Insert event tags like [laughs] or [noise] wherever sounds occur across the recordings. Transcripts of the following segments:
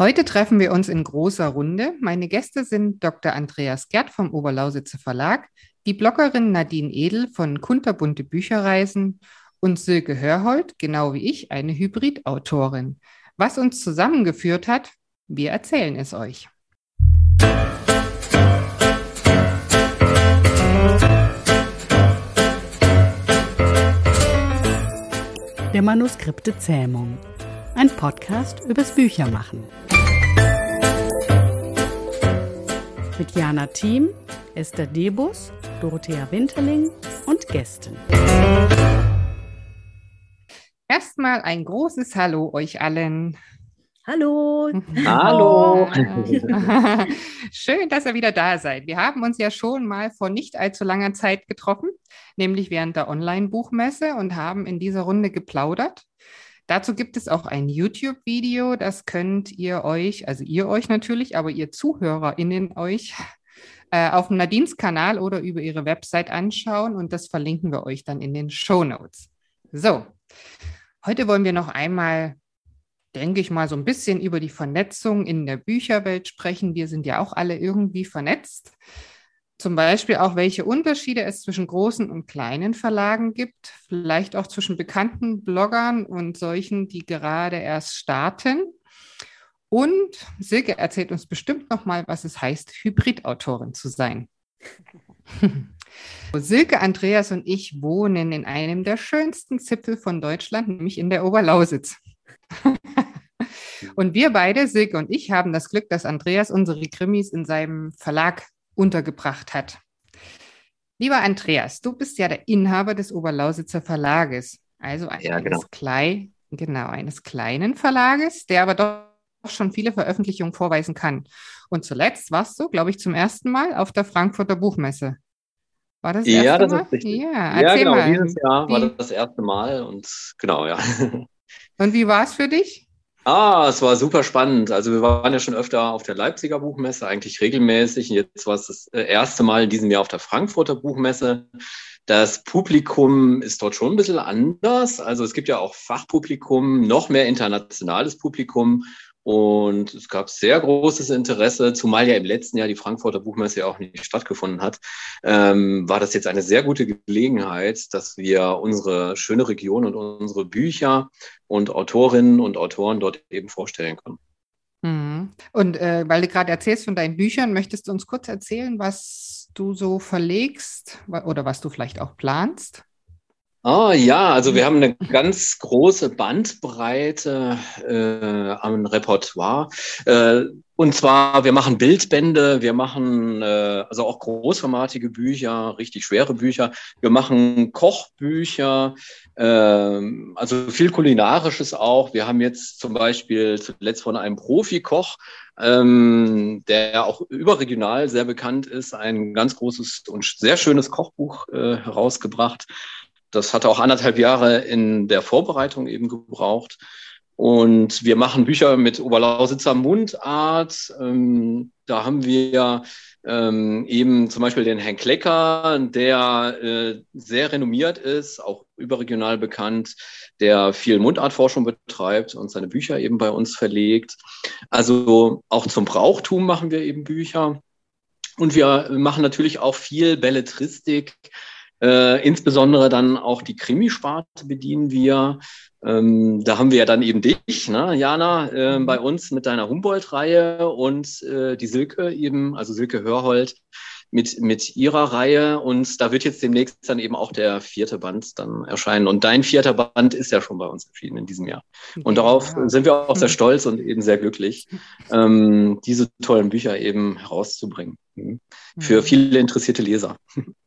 Heute treffen wir uns in großer Runde. Meine Gäste sind Dr. Andreas Gerd vom Oberlausitzer Verlag, die Bloggerin Nadine Edel von Kunterbunte Bücherreisen und Silke Hörhold, genau wie ich, eine Hybridautorin. Was uns zusammengeführt hat, wir erzählen es euch. Der Manuskripte Zähmung. Ein Podcast übers Büchermachen. Mit Jana Thiem, Esther Debus, Dorothea Winterling und Gästen. Erstmal ein großes Hallo euch allen. Hallo. Hallo. [laughs] Schön, dass ihr wieder da seid. Wir haben uns ja schon mal vor nicht allzu langer Zeit getroffen, nämlich während der Online-Buchmesse und haben in dieser Runde geplaudert. Dazu gibt es auch ein YouTube-Video, das könnt ihr euch, also ihr euch natürlich, aber ihr ZuhörerInnen euch [laughs] äh, auf dem Nadines Kanal oder über ihre Website anschauen und das verlinken wir euch dann in den Show Notes. So, heute wollen wir noch einmal denke ich mal, so ein bisschen über die Vernetzung in der Bücherwelt sprechen. Wir sind ja auch alle irgendwie vernetzt. Zum Beispiel auch, welche Unterschiede es zwischen großen und kleinen Verlagen gibt, vielleicht auch zwischen bekannten Bloggern und solchen, die gerade erst starten. Und Silke erzählt uns bestimmt noch mal, was es heißt, Hybridautorin zu sein. [laughs] Silke, Andreas und ich wohnen in einem der schönsten Zipfel von Deutschland, nämlich in der Oberlausitz. [laughs] und wir beide, Silke und ich, haben das Glück, dass Andreas unsere Krimis in seinem Verlag untergebracht hat. Lieber Andreas, du bist ja der Inhaber des Oberlausitzer Verlages, also eines, ja, genau. Klei genau, eines kleinen Verlages, der aber doch schon viele Veröffentlichungen vorweisen kann. Und zuletzt warst du, glaube ich, zum ersten Mal auf der Frankfurter Buchmesse. War das, das ja, das Mal? ist richtig. Ja, ja genau. Mal. Dieses Jahr war das das erste Mal und genau, ja. Und wie war es für dich? Ah, es war super spannend. Also wir waren ja schon öfter auf der Leipziger Buchmesse, eigentlich regelmäßig. Jetzt war es das äh, erste Mal in diesem Jahr auf der Frankfurter Buchmesse. Das Publikum ist dort schon ein bisschen anders. Also es gibt ja auch Fachpublikum, noch mehr internationales Publikum. Und es gab sehr großes Interesse, zumal ja im letzten Jahr die Frankfurter Buchmesse ja auch nicht stattgefunden hat, ähm, war das jetzt eine sehr gute Gelegenheit, dass wir unsere schöne Region und unsere Bücher und Autorinnen und Autoren dort eben vorstellen können. Mhm. Und äh, weil du gerade erzählst von deinen Büchern, möchtest du uns kurz erzählen, was du so verlegst oder was du vielleicht auch planst? Ah ja, also wir haben eine ganz große Bandbreite äh, am Repertoire. Äh, und zwar, wir machen Bildbände, wir machen äh, also auch großformatige Bücher, richtig schwere Bücher. Wir machen Kochbücher, äh, also viel Kulinarisches auch. Wir haben jetzt zum Beispiel zuletzt von einem Profikoch, ähm, der auch überregional sehr bekannt ist, ein ganz großes und sehr schönes Kochbuch äh, herausgebracht. Das hatte auch anderthalb Jahre in der Vorbereitung eben gebraucht. Und wir machen Bücher mit Oberlausitzer Mundart. Ähm, da haben wir ähm, eben zum Beispiel den Herrn Klecker, der äh, sehr renommiert ist, auch überregional bekannt, der viel Mundartforschung betreibt und seine Bücher eben bei uns verlegt. Also auch zum Brauchtum machen wir eben Bücher. Und wir machen natürlich auch viel Belletristik. Äh, insbesondere dann auch die Krimisparte bedienen wir. Ähm, da haben wir ja dann eben dich, ne, Jana, äh, bei uns mit deiner Humboldt-Reihe und äh, die Silke eben, also Silke Hörhold mit, mit ihrer Reihe. Und da wird jetzt demnächst dann eben auch der vierte Band dann erscheinen. Und dein vierter Band ist ja schon bei uns erschienen in diesem Jahr. Und darauf ja. sind wir auch sehr stolz und eben sehr glücklich, ähm, diese tollen Bücher eben herauszubringen. Mhm. Für mhm. viele interessierte Leser.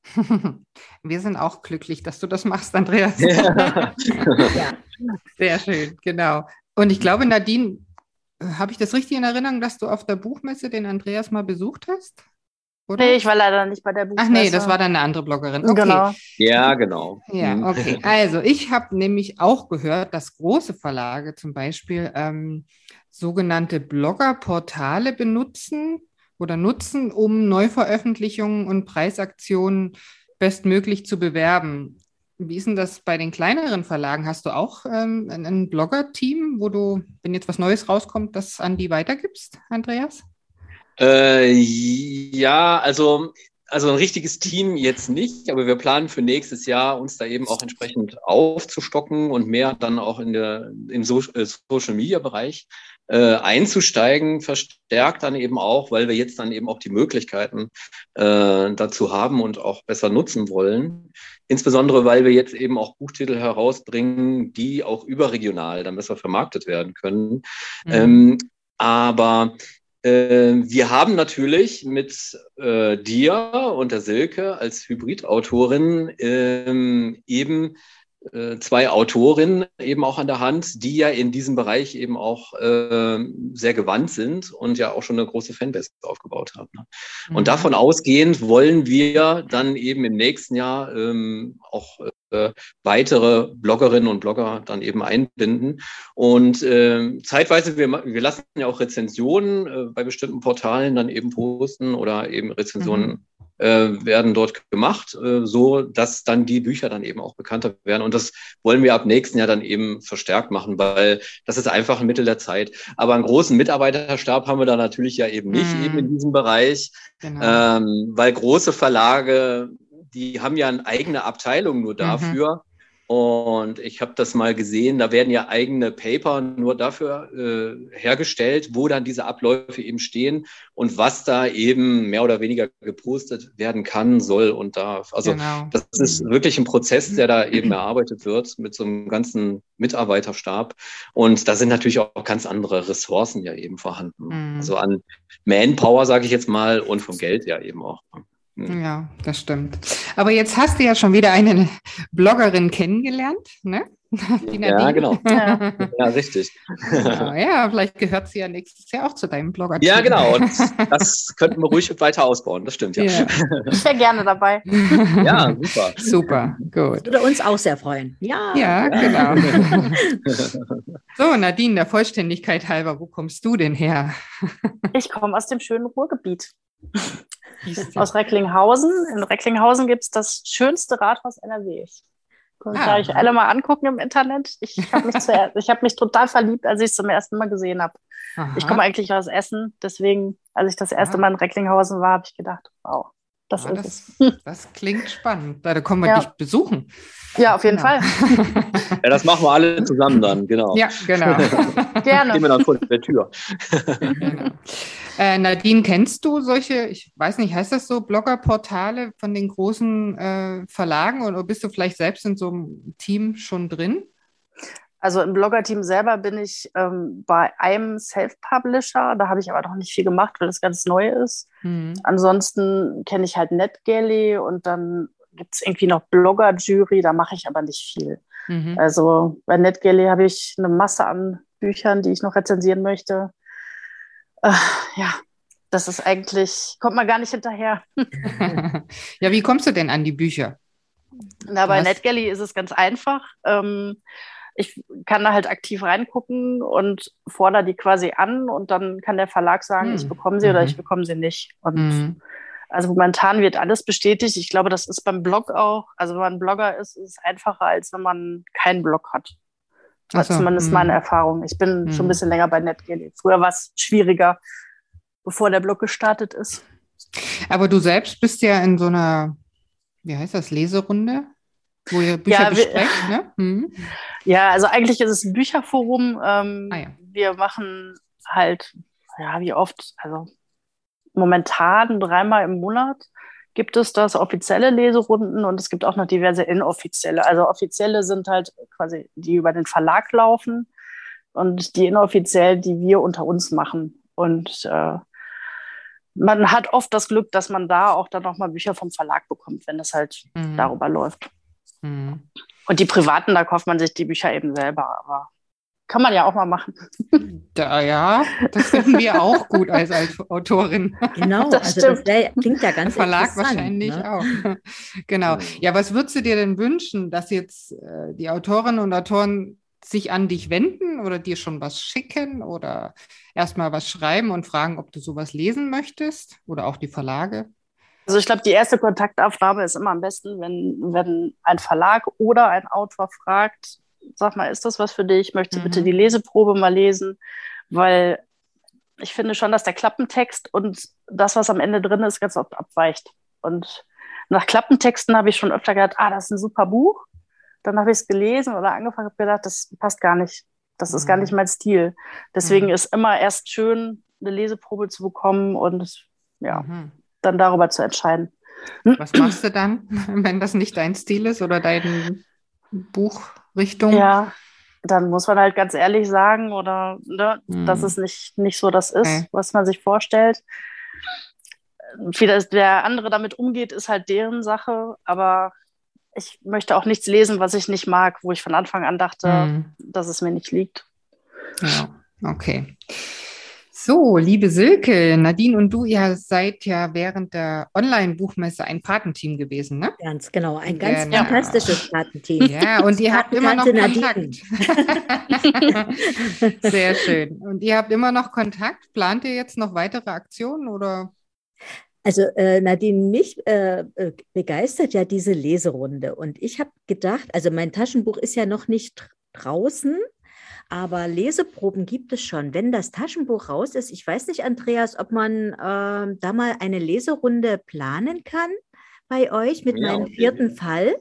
[laughs] Wir sind auch glücklich, dass du das machst, Andreas. Ja. [laughs] ja. Sehr schön, genau. Und ich glaube, Nadine, habe ich das richtig in Erinnerung, dass du auf der Buchmesse den Andreas mal besucht hast? Oder? Nee, ich war leider nicht bei der Buchmesse. Ach nee, das war dann eine andere Bloggerin. Okay. Genau. Ja, genau. Ja, mhm. okay. Also ich habe nämlich auch gehört, dass große Verlage zum Beispiel ähm, sogenannte Bloggerportale benutzen, oder nutzen, um Neuveröffentlichungen und Preisaktionen bestmöglich zu bewerben. wie ist denn das bei den kleineren Verlagen? Hast du auch ähm, ein Blogger-Team, wo du, wenn jetzt was Neues rauskommt, das an die weitergibst, Andreas? Äh, ja, also also ein richtiges Team jetzt nicht, aber wir planen für nächstes Jahr uns da eben auch entsprechend aufzustocken und mehr dann auch in der, im so äh, Social Media Bereich äh, einzusteigen, verstärkt dann eben auch, weil wir jetzt dann eben auch die Möglichkeiten äh, dazu haben und auch besser nutzen wollen. Insbesondere, weil wir jetzt eben auch Buchtitel herausbringen, die auch überregional dann besser vermarktet werden können. Mhm. Ähm, aber wir haben natürlich mit äh, dir und der Silke als Hybridautorin ähm, eben zwei Autorinnen eben auch an der Hand, die ja in diesem Bereich eben auch äh, sehr gewandt sind und ja auch schon eine große Fanbase aufgebaut haben. Ne? Mhm. Und davon ausgehend wollen wir dann eben im nächsten Jahr ähm, auch äh, weitere Bloggerinnen und Blogger dann eben einbinden. Und äh, zeitweise, wir, wir lassen ja auch Rezensionen äh, bei bestimmten Portalen dann eben posten oder eben Rezensionen mhm äh, werden dort gemacht, äh, so dass dann die Bücher dann eben auch bekannter werden. Und das wollen wir ab nächsten Jahr dann eben verstärkt machen, weil das ist einfach ein Mittel der Zeit. Aber einen großen Mitarbeiterstab haben wir da natürlich ja eben nicht, mhm. eben in diesem Bereich, genau. ähm, weil große Verlage, die haben ja eine eigene Abteilung nur mhm. dafür. Mhm. Und ich habe das mal gesehen, da werden ja eigene Paper nur dafür äh, hergestellt, wo dann diese Abläufe eben stehen und was da eben mehr oder weniger gepostet werden kann, soll und darf. Also genau. das ist mhm. wirklich ein Prozess, der da eben [clears throat] erarbeitet wird mit so einem ganzen Mitarbeiterstab. Und da sind natürlich auch ganz andere Ressourcen ja eben vorhanden. Mhm. Also an Manpower, sage ich jetzt mal, und vom Geld ja eben auch. Hm. Ja, das stimmt. Aber jetzt hast du ja schon wieder eine Bloggerin kennengelernt, ne? [laughs] ja, genau. Ja. [laughs] ja, richtig. Genau, ja, vielleicht gehört sie ja nächstes Jahr auch zu deinem Blogger. Ja, genau. Und das könnten wir ruhig weiter ausbauen. Das stimmt, ja. ja. Ich wäre gerne dabei. [laughs] Ja, super. Super, gut. Das würde uns auch sehr freuen. Ja, ja, genau. so, Nadine, der Vollständigkeit halber, wo kommst du denn her? Ich komme aus dem schönen Ruhrgebiet aus Recklinghausen. In Recklinghausen gibt es das schönste Rathaus NRW. Könnt ah. euch alle mal angucken im Internet. Ich habe mich, hab mich total verliebt, als ich es zum ersten Mal gesehen habe. Ich komme eigentlich aus Essen, deswegen, als ich das erste Mal in Recklinghausen war, habe ich gedacht, wow, das ja, ist das, es. [laughs] Das klingt spannend. Da kommen wir ja. dich besuchen. Ja, auf jeden genau. Fall. ja, das machen wir alle zusammen dann, genau. Ja, genau. [laughs] Gerne. Gehen wir dann vor der Tür. [laughs] genau. Äh, Nadine, kennst du solche, ich weiß nicht, heißt das so, Bloggerportale von den großen äh, Verlagen oder bist du vielleicht selbst in so einem Team schon drin? Also im Blogger-Team selber bin ich ähm, bei einem Self-Publisher, da habe ich aber noch nicht viel gemacht, weil das ganz neu ist. Mhm. Ansonsten kenne ich halt NetGalley und dann gibt es irgendwie noch Blogger-Jury, da mache ich aber nicht viel. Mhm. Also bei NetGalley habe ich eine Masse an Büchern, die ich noch rezensieren möchte. Äh, ja, das ist eigentlich, kommt man gar nicht hinterher. [laughs] ja, wie kommst du denn an die Bücher? Na, bei NetGalley ist es ganz einfach. Ähm, ich kann da halt aktiv reingucken und fordere die quasi an und dann kann der Verlag sagen, hm. ich bekomme sie mhm. oder ich bekomme sie nicht. Und mhm. also momentan wird alles bestätigt. Ich glaube, das ist beim Blog auch. Also wenn man Blogger ist, ist es einfacher, als wenn man keinen Blog hat. Das so, zumindest mh. meine Erfahrung. Ich bin mh. schon ein bisschen länger bei NetGalley. Früher war es schwieriger, bevor der Blog gestartet ist. Aber du selbst bist ja in so einer, wie heißt das, Leserunde? Wo ihr Bücher ja, besprecht, ne? Mhm. Ja, also eigentlich ist es ein Bücherforum. Ähm, ah, ja. Wir machen halt, ja, wie oft, also momentan dreimal im Monat gibt es das offizielle Leserunden und es gibt auch noch diverse inoffizielle. Also offizielle sind halt quasi, die über den Verlag laufen und die inoffiziell, die wir unter uns machen. Und äh, man hat oft das Glück, dass man da auch dann nochmal Bücher vom Verlag bekommt, wenn es halt mhm. darüber läuft. Mhm. Und die privaten, da kauft man sich die Bücher eben selber, aber kann man ja auch mal machen. Da, ja, das finden wir auch gut als, als Autorin. Genau, das also das wär, klingt ja ganz Verlag wahrscheinlich ne? auch. Genau. Ja, was würdest du dir denn wünschen, dass jetzt äh, die Autorinnen und Autoren sich an dich wenden oder dir schon was schicken oder erstmal was schreiben und fragen, ob du sowas lesen möchtest oder auch die Verlage? Also ich glaube, die erste Kontaktaufnahme ist immer am besten, wenn, wenn ein Verlag oder ein Autor fragt, sag mal, ist das was für dich? Möchtest du mhm. bitte die Leseprobe mal lesen? Weil ich finde schon, dass der Klappentext und das, was am Ende drin ist, ganz oft abweicht. Und nach Klappentexten habe ich schon öfter gedacht, ah, das ist ein super Buch. Dann habe ich es gelesen oder angefangen und gedacht, das passt gar nicht. Das ist gar nicht mein Stil. Deswegen mhm. ist immer erst schön, eine Leseprobe zu bekommen und ja, mhm. dann darüber zu entscheiden. Was machst du dann, [laughs] wenn das nicht dein Stil ist oder deine Buchrichtung? Ja, dann muss man halt ganz ehrlich sagen, oder ne, mhm. dass es nicht, nicht so das ist, okay. was man sich vorstellt. Wie das, der andere damit umgeht, ist halt deren Sache, aber ich möchte auch nichts lesen, was ich nicht mag, wo ich von Anfang an dachte, mhm. dass es mir nicht liegt. Ja, okay. So, liebe Silke, Nadine und du, ihr seid ja während der Online-Buchmesse ein Patenteam gewesen, ne? Ganz genau, ein ganz genau. fantastisches Patenteam. Ja, und ihr habt immer noch Kontakt. [laughs] Sehr schön. Und ihr habt immer noch Kontakt. Plant ihr jetzt noch weitere Aktionen oder? Also äh, Nadine, mich äh, äh, begeistert ja diese Leserunde. Und ich habe gedacht, also mein Taschenbuch ist ja noch nicht draußen, aber Leseproben gibt es schon. Wenn das Taschenbuch raus ist, ich weiß nicht, Andreas, ob man äh, da mal eine Leserunde planen kann bei euch mit ja, meinem vierten okay. Fall.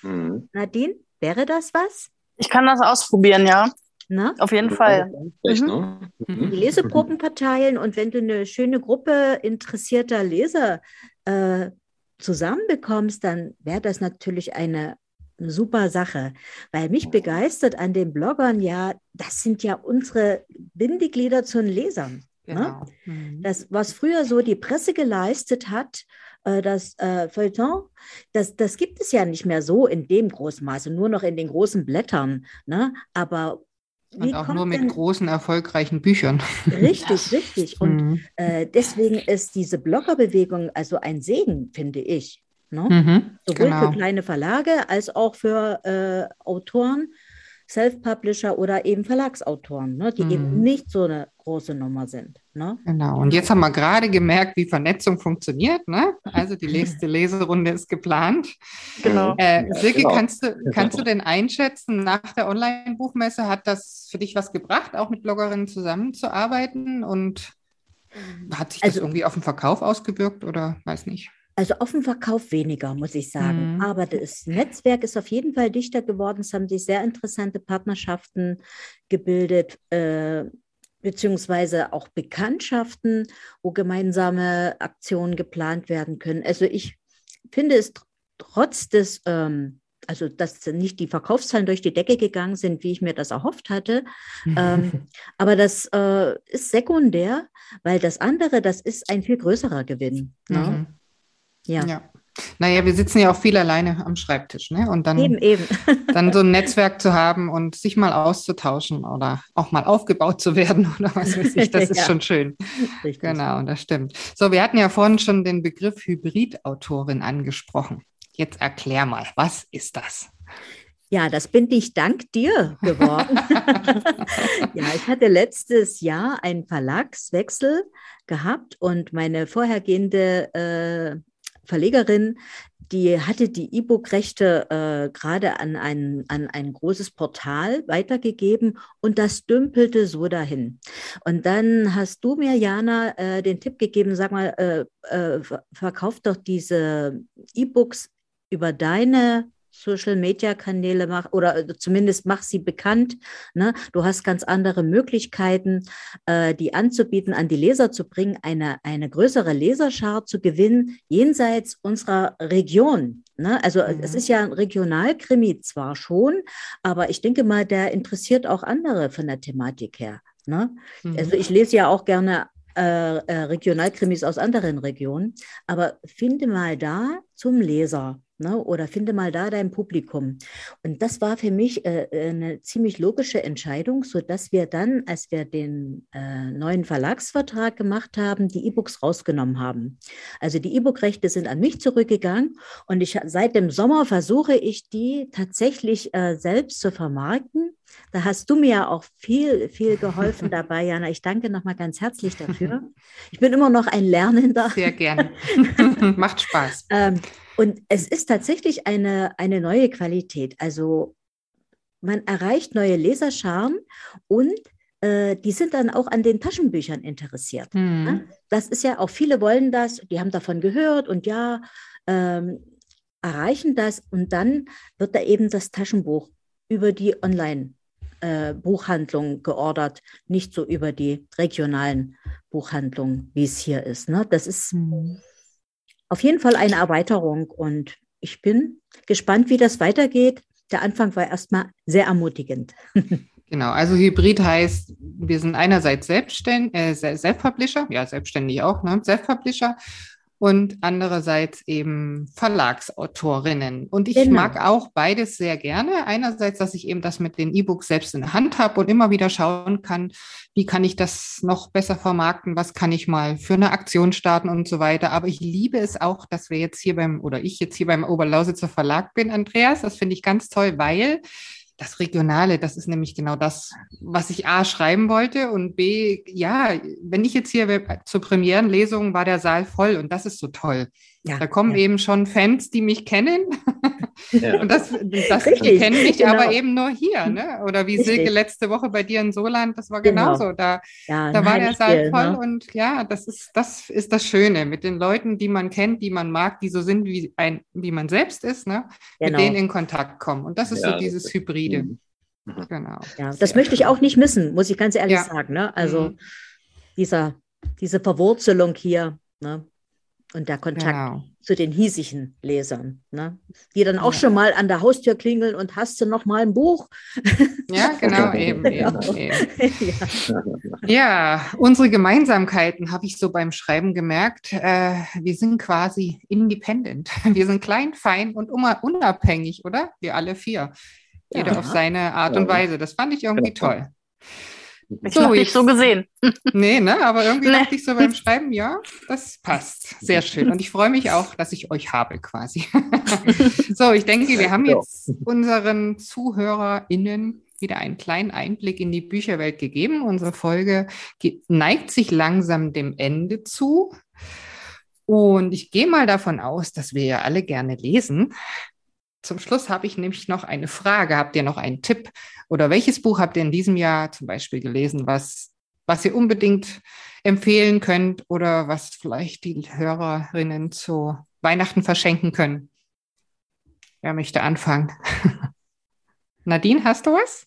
Mhm. Nadine, wäre das was? Ich kann das ausprobieren, ja. Na? Auf jeden Fall. Mhm. Ne? Mhm. Die Leseproben verteilen und wenn du eine schöne Gruppe interessierter Leser äh, zusammenbekommst, dann wäre das natürlich eine, eine super Sache. Weil mich begeistert an den Bloggern ja, das sind ja unsere Bindeglieder zu den Lesern. Ne? Genau. Ne? Das, was früher so die Presse geleistet hat, äh, das äh, Feuilleton, das, das gibt es ja nicht mehr so in dem großen Maße, nur noch in den großen Blättern. Ne? Aber und auch nur mit denn, großen, erfolgreichen Büchern. [laughs] Richtig, richtig. Und mhm. äh, deswegen ist diese Bloggerbewegung also ein Segen, finde ich. Ne? Mhm, Sowohl genau. für kleine Verlage als auch für äh, Autoren, Self-Publisher oder eben Verlagsautoren, ne, die mhm. eben nicht so eine große Nummer sind. Ne? Genau. Und jetzt haben wir gerade gemerkt, wie Vernetzung funktioniert. Ne? Also die nächste [laughs] Leserunde ist geplant. Genau. Äh, Silke, genau. kannst, du, kannst du denn einschätzen, nach der Online-Buchmesse hat das für dich was gebracht, auch mit Bloggerinnen zusammenzuarbeiten? Und hat sich das also, irgendwie auf den Verkauf ausgewirkt oder weiß nicht? Also auf dem Verkauf weniger, muss ich sagen. Mhm. Aber das Netzwerk ist auf jeden Fall dichter geworden. Es haben sich sehr interessante Partnerschaften gebildet, äh, beziehungsweise auch Bekanntschaften, wo gemeinsame Aktionen geplant werden können. Also ich finde es trotz des, ähm, also dass nicht die Verkaufszahlen durch die Decke gegangen sind, wie ich mir das erhofft hatte. ähm, [laughs] aber das äh, ist sekundär, weil das andere, das ist ein viel größerer Gewinn. Ne? Ja. ja. Naja, wir sitzen ja auch viel alleine am Schreibtisch, ne? Und dann, eben, eben. [laughs] dann so ein Netzwerk zu haben und sich mal auszutauschen oder auch mal aufgebaut zu werden [laughs] oder was weiß ich, das [laughs] ist ja. schon schön. Richtig. Genau, das stimmt. So, wir hatten ja vorhin schon den Begriff Hybridautorin angesprochen. Jetzt erklär mal, was ist das? Ja, das bin ich dank dir geworden. ja, ich hatte letztes Jahr einen Verlagswechsel gehabt und meine vorhergehende äh, Verlegerin, die hatte die E-Book-Rechte äh, gerade an ein, an ein großes Portal weitergegeben und das dümpelte so dahin. Und dann hast du mir, Jana, äh, den Tipp gegeben, sag mal, äh, äh verkauf doch diese E-Books über deine Social-Media-Kanäle mach oder äh, zumindest mach sie bekannt. Ne? Du hast ganz andere Möglichkeiten, äh, die anzubieten, an die Leser zu bringen, eine, eine größere Leserschar zu gewinnen, jenseits unserer Region. Ne? Also mhm. es ist ja ein Regionalkrimi zwar schon, aber ich denke mal, der interessiert auch andere von der Thematik her. Ne? Mhm. Also ich lese ja auch gerne äh, äh, Regionalkrimis aus anderen Regionen, aber finde mal da zum Leser Ne? Oder finde mal da dein Publikum. Und das war für mich äh, eine ziemlich logische Entscheidung, sodass wir dann, als wir den äh, neuen Verlagsvertrag gemacht haben, die E-Books rausgenommen haben. Also die E-Book-Rechte sind an mich zurückgegangen und ich, seit dem Sommer versuche ich, die tatsächlich äh, selbst zu vermarkten. Da hast du mir ja auch viel, viel geholfen [laughs] dabei, Jana. Ich danke nochmal ganz herzlich dafür. [laughs] Ich bin immer noch ein Lernender. Sehr gerne. [laughs] Macht Spaß. ähm, und es ist tatsächlich eine, eine neue Qualität. Also man erreicht neue Leserscharen und äh, die sind dann auch an den Taschenbüchern interessiert. Mhm. Ja? Das ist ja auch, viele wollen das, die haben davon gehört und ja, ähm, erreichen das und dann wird da eben das Taschenbuch über die Online äh, Buchhandlungen geordert, nicht so über die regionalen Buchhandlungen, wie es hier ist. Ne? Das ist mhm auf jeden Fall eine Erweiterung und ich bin gespannt, wie das weitergeht. Der Anfang war erstmal sehr ermutigend. [laughs] Genau, also Hybrid heißt, wir sind einerseits selbstständig, äh, Self-Publisher, ja, selbstständig auch, ne? Self-Publisher und andererseits eben Verlagsautorinnen. Und ich genau. mag auch beides sehr gerne. Einerseits, dass ich eben das mit den E-Books selbst in der Hand habe und immer wieder schauen kann, wie kann ich das noch besser vermarkten, was kann ich mal für eine Aktion starten und so weiter. Aber ich liebe es auch, dass wir jetzt hier beim, oder ich jetzt hier beim Oberlausitzer Verlag bin, Andreas. Das finde ich ganz toll, weil das Regionale, das ist nämlich genau das, was ich A schreiben wollte und B, ja, wenn ich jetzt hier zur Premierenlesung war der Saal voll und das ist so toll. Ja, da kommen ja. eben schon Fans, die mich kennen. Ja. [laughs] Und das, das die kennen mich genau. aber eben nur hier, ne? Oder wie Richtig. Silke letzte Woche bei dir in Soland, das war genau. genauso. Da, da war der Saal voll ne? und ja, das ist, das ist das Schöne mit den Leuten, die man kennt, die man mag, die so sind, wie ein, wie man selbst ist, ne? Genau. Mit denen in Kontakt kommen. Und das ist so dieses Hybride. Mhm. mhm. Genau. Ja, das möchte ich auch nicht missen, muss ich ganz ehrlich sagen. Ne? Also mhm. dieser, diese Verwurzelung hier, ne? Und der Kontakt genau. zu den hiesigen Lesern, ne? die dann auch ja. schon mal an der Haustür klingeln und hast du noch mal ein Buch? [laughs] Ja, genau, [laughs] eben, genau. eben, eben. [laughs] Ja. ja. unsere Gemeinsamkeiten habe ich so beim Schreiben gemerkt. Äh, wir sind quasi independent. Wir sind klein, fein und unabhängig, oder? Wir alle vier. Jeder ja. auf seine Art und Weise. Das fand ich irgendwie genau. toll. Ich so, habe nicht so gesehen. [laughs] Nee, ne? Aber irgendwie nee. dachte ich so beim [laughs] Schreiben, ja, das passt. Sehr schön. Und ich freue mich auch, dass ich euch habe quasi. [laughs] so, ich denke, wir haben jetzt unseren ZuhörerInnen wieder einen kleinen Einblick in die Bücherwelt gegeben. Unsere Folge neigt sich langsam dem Ende zu. Und ich gehe mal davon aus, dass wir ja alle gerne lesen. Zum Schluss habe ich nämlich noch eine Frage. Habt ihr noch einen Tipp? Oder welches Buch habt ihr in diesem Jahr zum Beispiel gelesen, was, was ihr unbedingt empfehlen könnt oder was vielleicht die Hörerinnen zu Weihnachten verschenken können? Wer möchte anfangen? [laughs] Nadine, hast du was?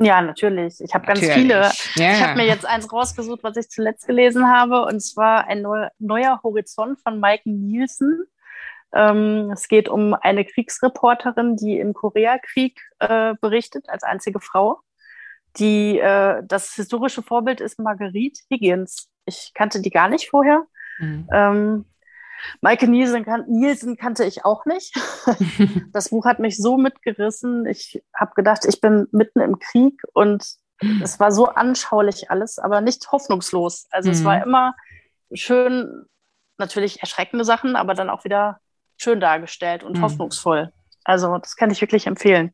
Ja, natürlich. Ich habe ganz viele. Ja. Ich habe mir jetzt eins rausgesucht, was ich zuletzt gelesen habe, und zwar ein neuer Horizont von Mike Nielsen. Ähm, es geht um eine Kriegsreporterin, die im Koreakrieg äh, berichtet, als einzige Frau. Die, äh, das historische Vorbild ist Marguerite Higgins. Ich kannte die gar nicht vorher. Mhm. Ähm, Maike Nielsen, kan Nielsen, kannte ich auch nicht. [laughs] das Buch hat mich so mitgerissen. Ich habe gedacht, ich bin mitten im Krieg und es war so anschaulich alles, aber nicht hoffnungslos. Also mhm. es war mhm. immer schön, natürlich erschreckende Sachen, aber dann auch wieder schön dargestellt und mhm. hoffnungsvoll. Also das kann ich wirklich empfehlen.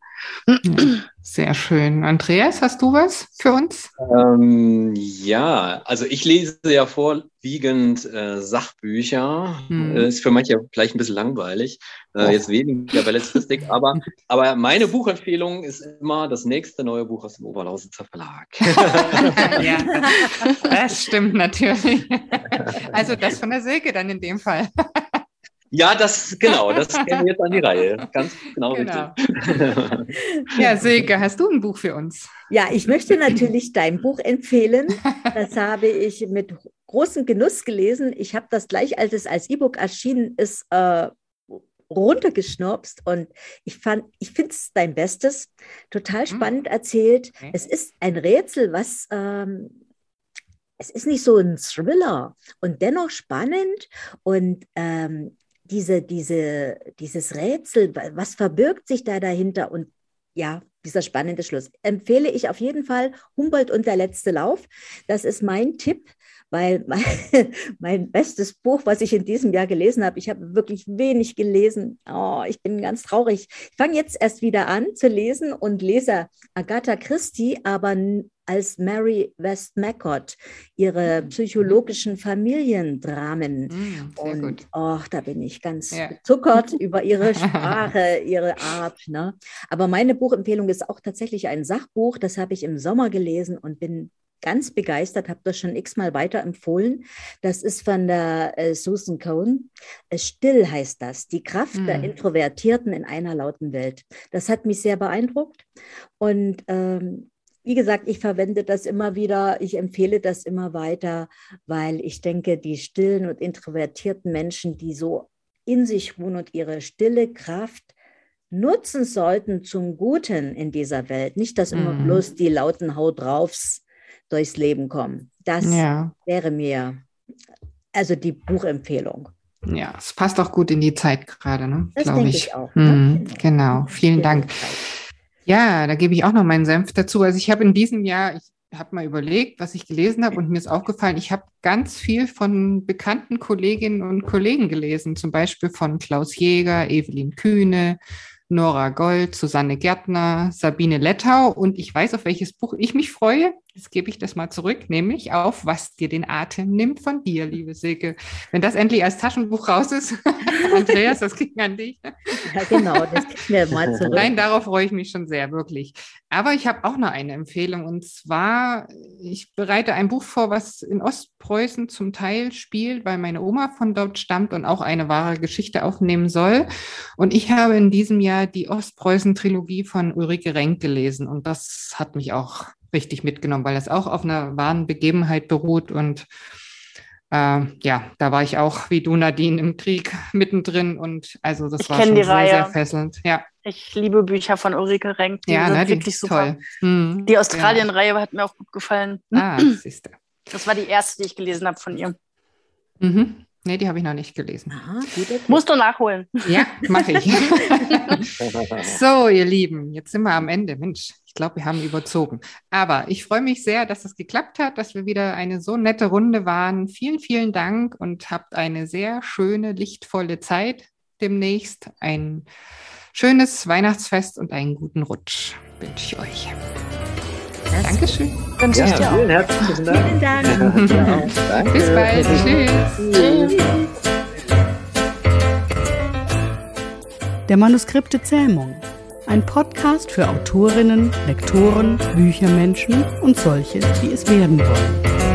Sehr schön. Andreas, hast du was für uns? Ähm, ja, also ich lese ja vorwiegend äh, Sachbücher. Hm. Ist für manche vielleicht ein bisschen langweilig. Äh, jetzt weniger belletristik. aber, [laughs] aber meine Buchempfehlung ist immer das nächste neue Buch aus dem Oberlausitzer Verlag. [laughs] ja, das, das stimmt natürlich. Also das von der Silke dann in dem Fall. Ja, das, genau, das [laughs] käme jetzt an die Reihe. Ganz genau, genau. richtig. [laughs] Ja, Silke, hast du ein Buch für uns? Ja, ich möchte natürlich dein Buch empfehlen. Das [laughs] habe ich mit großem Genuss gelesen. Ich habe das gleich, als es als E-Book erschienen ist, äh, runtergeschnurpst und ich fand, ich finde es dein Bestes, total hm. spannend erzählt. Okay. Es ist ein Rätsel, was ähm, es ist nicht so ein Thriller und dennoch spannend und ähm, diese, diese, dieses Rätsel, was verbirgt sich da dahinter? Und ja, dieser spannende Schluss. Empfehle ich auf jeden Fall Humboldt und der letzte Lauf. Das ist mein Tipp, weil [laughs] mein, mein bestes Buch, was ich in diesem Jahr gelesen habe, ich habe wirklich wenig gelesen. Oh, ich bin ganz traurig. Ich fange jetzt erst wieder an zu lesen und lese Agatha Christie, aber als Mary Westmacott, ihre mhm. psychologischen Familiendramen. Mm, und. Oh, da bin ich ganz ja. bezuckert [laughs] über ihre [laughs] Sprache, ihre Art. Ne? Aber meine Buchempfehlung ist auch tatsächlich ein Sachbuch. Das habe ich im Sommer gelesen und bin ganz begeistert, habe das schon x-mal weiterempfohlen. Das ist von der äh, Susan Cohn. Äh, Still heißt das, die Kraft mm. der Introvertierten in einer lauten Welt. Das hat mich sehr beeindruckt. Und ähm, wie gesagt, ich verwende das immer wieder, ich empfehle das immer weiter, weil ich denke, die stillen und introvertierten Menschen, die so in sich ruhen und ihre stille Kraft nutzen sollten zum Guten in dieser Welt. Nicht, dass immer mhm. bloß die lauten Haut draufs durchs Leben kommen. Das ja. wäre mir also die Buchempfehlung. Ja, es passt auch gut in die Zeit gerade, ne? Das denke ich. ich auch. Ne? Mhm, genau, vielen Dank. Zeit. Ja, da gebe ich auch noch meinen Senf dazu. Also ich habe in diesem Jahr, ich habe mal überlegt, was ich gelesen habe und mir ist aufgefallen, ich habe ganz viel von bekannten Kolleginnen und Kollegen gelesen, zum Beispiel von Klaus Jäger, Evelyn Kühne, Nora Gold, Susanne Gärtner, Sabine Lettau und ich weiß, auf welches Buch ich mich freue. Jetzt gebe ich das mal zurück, nämlich auf Was dir den Atem nimmt von dir, liebe Silke. Wenn das endlich als Taschenbuch raus ist, [laughs] Andreas, das ging an dich. Ja, genau, das kriegen wir mal [laughs] zurück. Nein, darauf freue ich mich schon sehr, wirklich. Aber ich habe auch noch eine Empfehlung und zwar, ich bereite ein Buch vor, was in Ostpreußen zum Teil spielt, weil meine Oma von dort stammt und auch eine wahre Geschichte aufnehmen soll. Und ich habe in diesem Jahr die Ostpreußen-Trilogie von Ulrike Renk gelesen und das hat mich auch richtig mitgenommen, weil das auch auf einer wahren Begebenheit beruht. Und äh, ja, da war ich auch wie du, Nadine, im Krieg [laughs] mittendrin. Und also das ich war schon sehr, Reihe. sehr fesselnd. Ja. Ich liebe Bücher von Ulrike Renk. Die ja, sind ne, wirklich super. Hm, die Australien-Reihe ja. hat mir auch gut gefallen. Ah, siehste. Das war die erste, die ich gelesen habe von ihr. Mhm. Nee, die habe ich noch nicht gelesen. Aha, Musst du nachholen. Ja, mache ich. [laughs] [laughs] so, ihr Lieben, jetzt sind wir am Ende. Mensch, ich glaube, wir haben überzogen. Aber ich freue mich sehr, dass es geklappt hat, dass wir wieder eine so nette Runde waren. Vielen, vielen Dank und habt eine sehr schöne, lichtvolle Zeit demnächst. Ein schönes Weihnachtsfest und einen guten Rutsch wünsche ich euch. Dankeschön. Wünsche ja, ich dir vielen herzlichen Dank. Vielen Dank. Ja, danke. Bis bald. Tschüss. Tschüss. Der Manuskripte Zähmung. Ein Podcast für Autorinnen, Lektoren, Büchermenschen und solche, die es werden wollen.